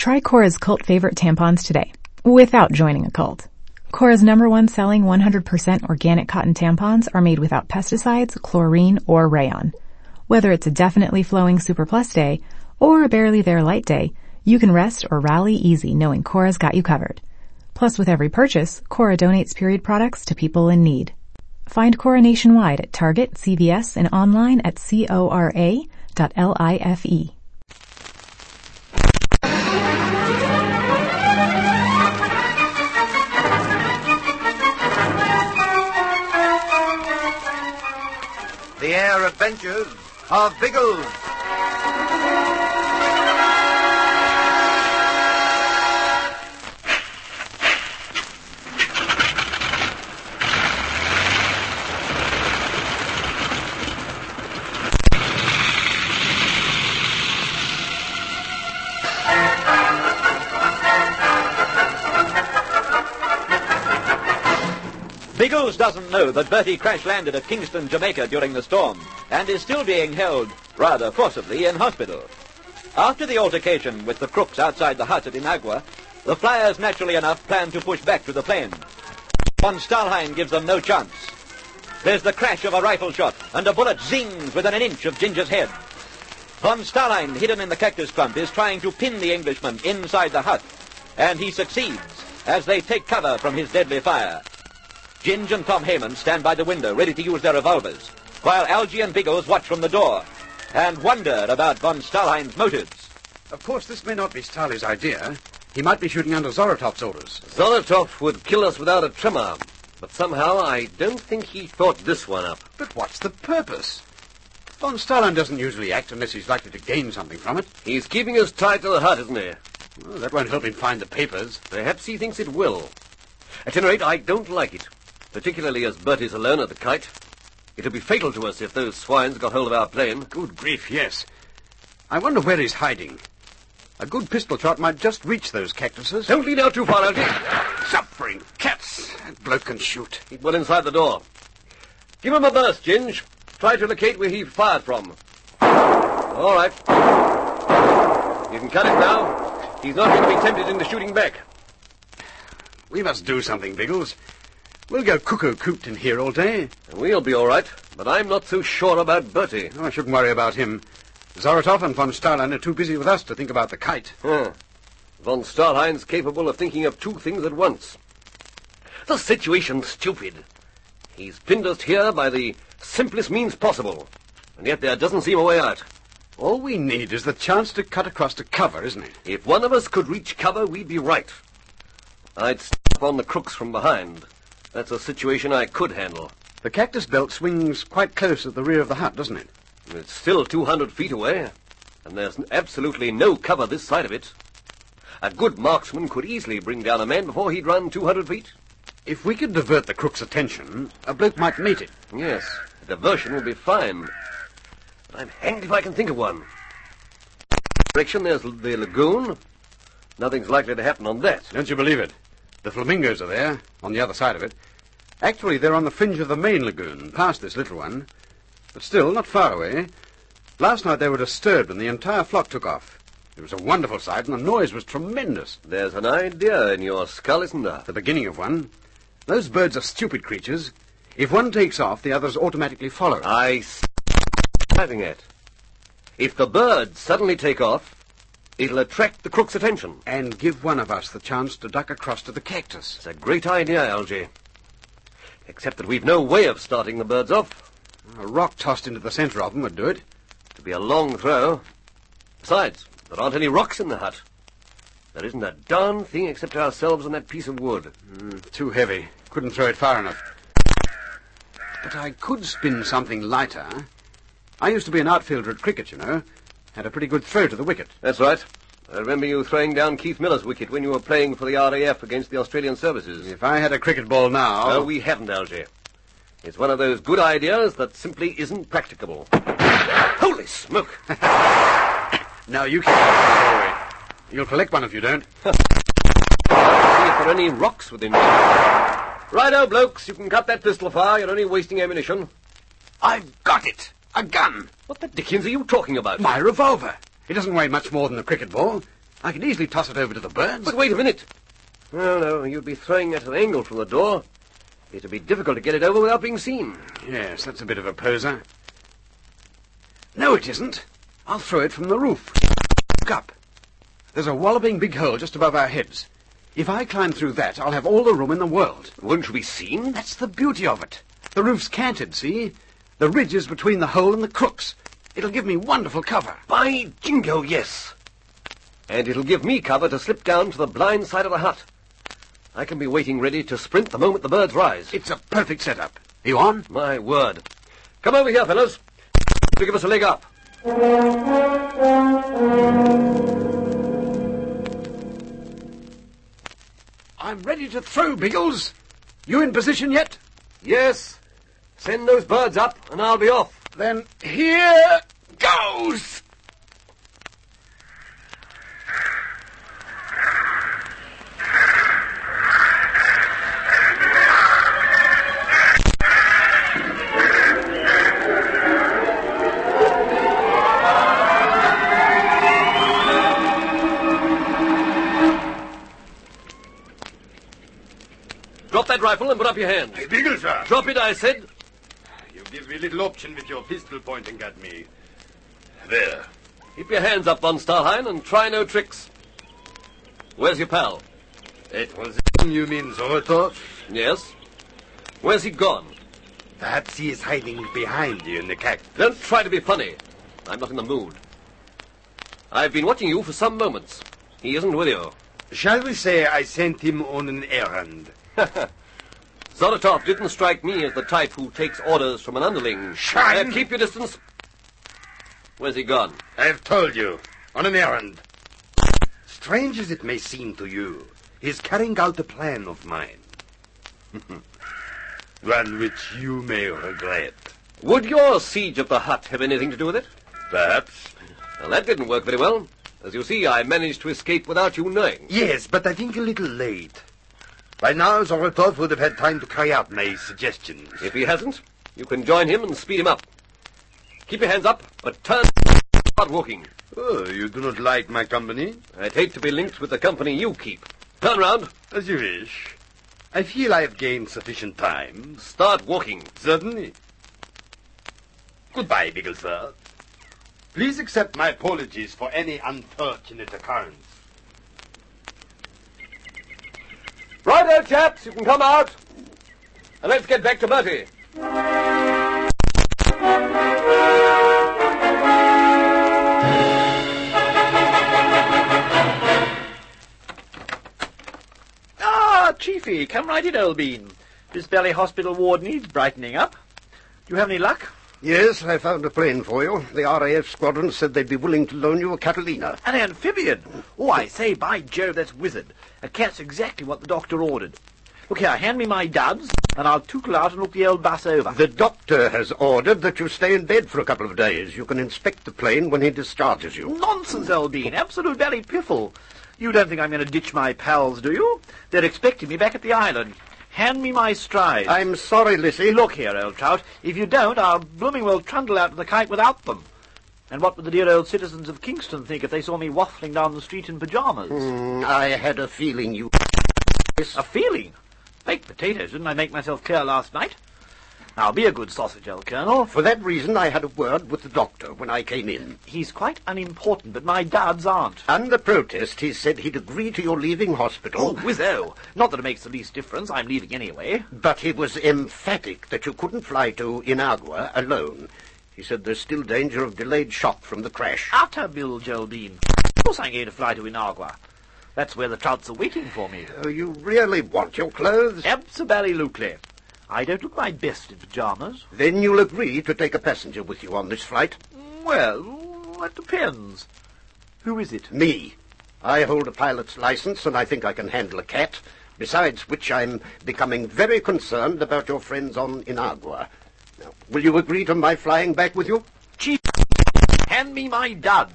Try Cora's cult favorite tampons today, without joining a cult. Cora's number one selling 100% organic cotton tampons are made without pesticides, chlorine, or rayon. Whether it's a definitely flowing Super Plus day or a barely there light day, you can rest or rally easy knowing Cora's got you covered. Plus, with every purchase, Cora donates period products to people in need. Find Cora nationwide at Target, CVS, and online at cora.life. The Adventures of Biggles. Biggles doesn't know that Bertie crash landed at Kingston, Jamaica during the storm and is still being held, rather forcibly, in hospital. After the altercation with the crooks outside the hut at Inagua, the flyers naturally enough plan to push back to the plane. Von Stalhein gives them no chance. There's the crash of a rifle shot, and a bullet zings within an inch of Ginger's head. Von Stalhein, hidden in the cactus clump, is trying to pin the Englishman inside the hut, and he succeeds as they take cover from his deadly fire. Ginge and Tom Heyman stand by the window, ready to use their revolvers, while Algie and Biggles watch from the door and wonder about von Stalhein's motives. Of course, this may not be Starley's idea. He might be shooting under Zorotov's orders. Zoratov would kill us without a tremor, but somehow I don't think he thought this one up. But what's the purpose? Von Stalhein doesn't usually act unless he's likely to gain something from it. He's keeping us tied to the hut, isn't he? Well, that won't help him find the papers. Perhaps he thinks it will. At any rate, I don't like it, particularly as Bertie's alone at the kite. It'll be fatal to us if those swines got hold of our plane. Good grief, yes. I wonder where he's hiding. A good pistol shot might just reach those cactuses. Don't lean out too far, Algy. Suffering cats. That bloke can shoot. Keep well inside the door. Give him a burst, Ginge. Try to locate where he fired from. All right. You can cut it now. He's not going to be tempted into shooting back. We must do something, Biggles. We'll go cuckoo-cooped in here all day. We'll be all right, but I'm not so sure about Bertie. Oh, I shouldn't worry about him. Zoratov and von Stalhein are too busy with us to think about the kite. Huh. Von Stalhein's capable of thinking of two things at once. The situation's stupid. He's pinned us here by the simplest means possible, and yet there doesn't seem a way out. All we need is the chance to cut across to cover, isn't it? If one of us could reach cover, we'd be right. I'd step on the crooks from behind. That's a situation I could handle. The cactus belt swings quite close at the rear of the hut, doesn't it? It's still 200 feet away, and there's absolutely no cover this side of it. A good marksman could easily bring down a man before he'd run 200 feet. If we could divert the crook's attention, a bloke might meet it. Yes, a diversion would be fine. But I'm hanged if I can think of one. Direction, there's the lagoon. Nothing's likely to happen on that. Don't you believe it? The flamingos are there, on the other side of it. Actually, they're on the fringe of the main lagoon, past this little one. But still, not far away. Last night they were disturbed and the entire flock took off. It was a wonderful sight and the noise was tremendous. There's an idea in your skull, isn't there? The beginning of one. Those birds are stupid creatures. If one takes off, the others automatically follow. I see driving at. If the birds suddenly take off, it'll attract the crook's attention. And give one of us the chance to duck across to the cactus. It's a great idea, Algy. Except that we've no way of starting the birds off. A rock tossed into the center of them would do it. It'd be a long throw. Besides, there aren't any rocks in the hut. There isn't a darn thing except ourselves and that piece of wood. Mm, too heavy. Couldn't throw it far enough. But I could spin something lighter. I used to be an outfielder at cricket, you know. Had a pretty good throw to the wicket. That's right. I remember you throwing down Keith Miller's wicket when you were playing for the RAF against the Australian services. If I had a cricket ball now... No, we haven't, Algy. It's one of those good ideas that simply isn't practicable. Holy smoke! now you keep boy. You'll collect one if you don't. See if there are any rocks within reach. Righto, blokes, you can cut that pistol fire. You're only wasting ammunition. I've got it. A gun. What the dickens are you talking about? My revolver. It doesn't weigh much more than a cricket ball. I can easily toss it over to the birds. But wait a minute. No, no, you'd be throwing at an angle from the door. It'd be difficult to get it over without being seen. Yes, that's a bit of a poser. No, it isn't. I'll throw it from the roof. Look up. There's a walloping big hole just above our heads. If I climb through that, I'll have all the room in the world. Won't you be seen? That's the beauty of it. The roof's canted, see? The ridges between the hole and the crooks. It'll give me wonderful cover. By jingo, yes. And it'll give me cover to slip down to the blind side of the hut. I can be waiting ready to sprint the moment the birds rise. It's a perfect setup. You on? My word. Come over here, fellows. To give us a leg up. I'm ready to throw, Biggles. You in position yet? Yes. Send those birds up, and I'll be off. Then here goes. Drop that rifle and put up your hand. Hey, Bigglesworth. Drop it, I said. Give me a little option with your pistol pointing at me. There. Keep your hands up, von Stalhein, and try no tricks. Where's your pal? It was him you mean, Zolotov? Yes. Where's he gone? Perhaps he is hiding behind you in the cactus. Don't try to be funny. I'm not in the mood. I've been watching you for some moments. He isn't with you. Shall we say I sent him on an errand? Zolotov didn't strike me as the type who takes orders from an underling. Shine! Uh, keep your distance. Where's he gone? I've told you, on an errand. Strange as it may seem to you, he's carrying out a plan of mine. One which you may regret. Would your siege of the hut have anything to do with it? Perhaps. Well, that didn't work very well. As you see, I managed to escape without you knowing. Yes, but I think a little late. By now, Zolotov would have had time to carry out my suggestions. If he hasn't, you can join him and speed him up. Keep your hands up, but turn start walking. Oh, you do not like my company? I'd hate to be linked with the company you keep. Turn round. As you wish. I feel I have gained sufficient time. Start walking. Certainly. Goodbye, Bigglesworth. Please accept my apologies for any unfortunate occurrence. Righto, chaps, you can come out. And let's get back to Bertie. Ah, Chiefy, come right in, old bean. This Valley Hospital ward needs brightening up. Do you have any luck? Yes, I found a plane for you. The RAF squadron said they'd be willing to loan you a Catalina. An amphibian? Oh, I say, by Jove, that's wizard. A cat's exactly what the doctor ordered. Look here, hand me my duds, and I'll tootle out and look the old bus over. The doctor has ordered that you stay in bed for a couple of days. You can inspect the plane when he discharges you. Nonsense, old bean. Absolute Valley piffle. You don't think I'm going to ditch my pals, do you? They're expecting me back at the island. Hand me my stride. I'm sorry, Lissie. Look here, old trout. If you don't, I'll blooming well trundle out to the kite without them. And what would the dear old citizens of Kingston think if they saw me waffling down the street in pyjamas? Mm, I had a feeling you... A feeling? Baked potatoes, didn't I make myself clear last night? Now, be a good sausage, old Colonel. For that reason, I had a word with the doctor when I came in. He's quite unimportant, but my dad's aren't. Under protest, he said he'd agree to your leaving hospital. Oh, Wizzo. Not that it makes the least difference. I'm leaving anyway. But he was emphatic that you couldn't fly to Inagua alone. He said there's still danger of delayed shock from the crash. Utter Bill Jolbean. Of course I'm going to fly to Inagua. That's where the trouts are waiting for me. Oh, you really want your clothes? Absolutely. I don't look my best in pyjamas. Then you'll agree to take a passenger with you on this flight? Well, that depends. Who is it? Me. I hold a pilot's license, and I think I can handle a cat. Besides which, I'm becoming very concerned about your friends on Inagua. Now, will you agree to my flying back with you? Chief, hand me my duds.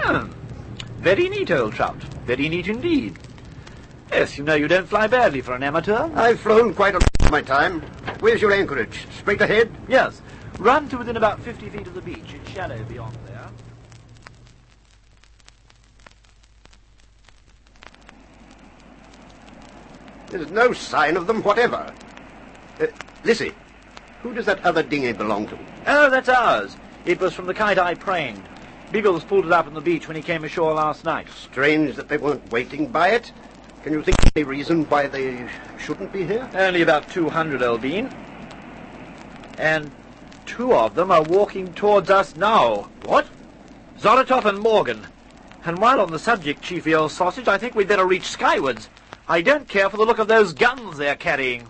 Hmm. Very neat, old trout. Very neat indeed. Yes, you know you don't fly badly for an amateur. I've flown quite a my time. Where's your anchorage? Straight ahead? Yes. Run to within about 50 feet of the beach. It's shallow beyond there. There's no sign of them whatever. Uh, Lissie, who does that other dinghy belong to? Oh, that's ours. It was from the kite I pranged. Biggles pulled it up on the beach when he came ashore last night. Strange that they weren't waiting by it. Can you think of any reason why they shouldn't be here? Only about 200, Eldine. And two of them are walking towards us now. What? Zoratov and Morgan. And while on the subject, Chiefy old sausage, I think we'd better reach skywards. I don't care for the look of those guns they're carrying.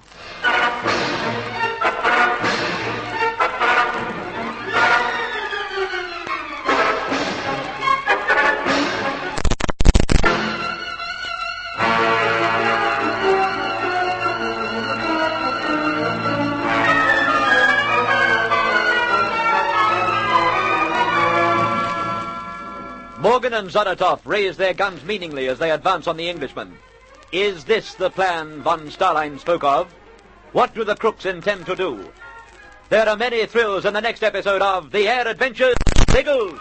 Morgan and Zaratov raise their guns meaningly as they advance on the Englishmen. Is this the plan von Stalhein spoke of? What do the crooks intend to do? There are many thrills in the next episode of The Air Adventures Biggles.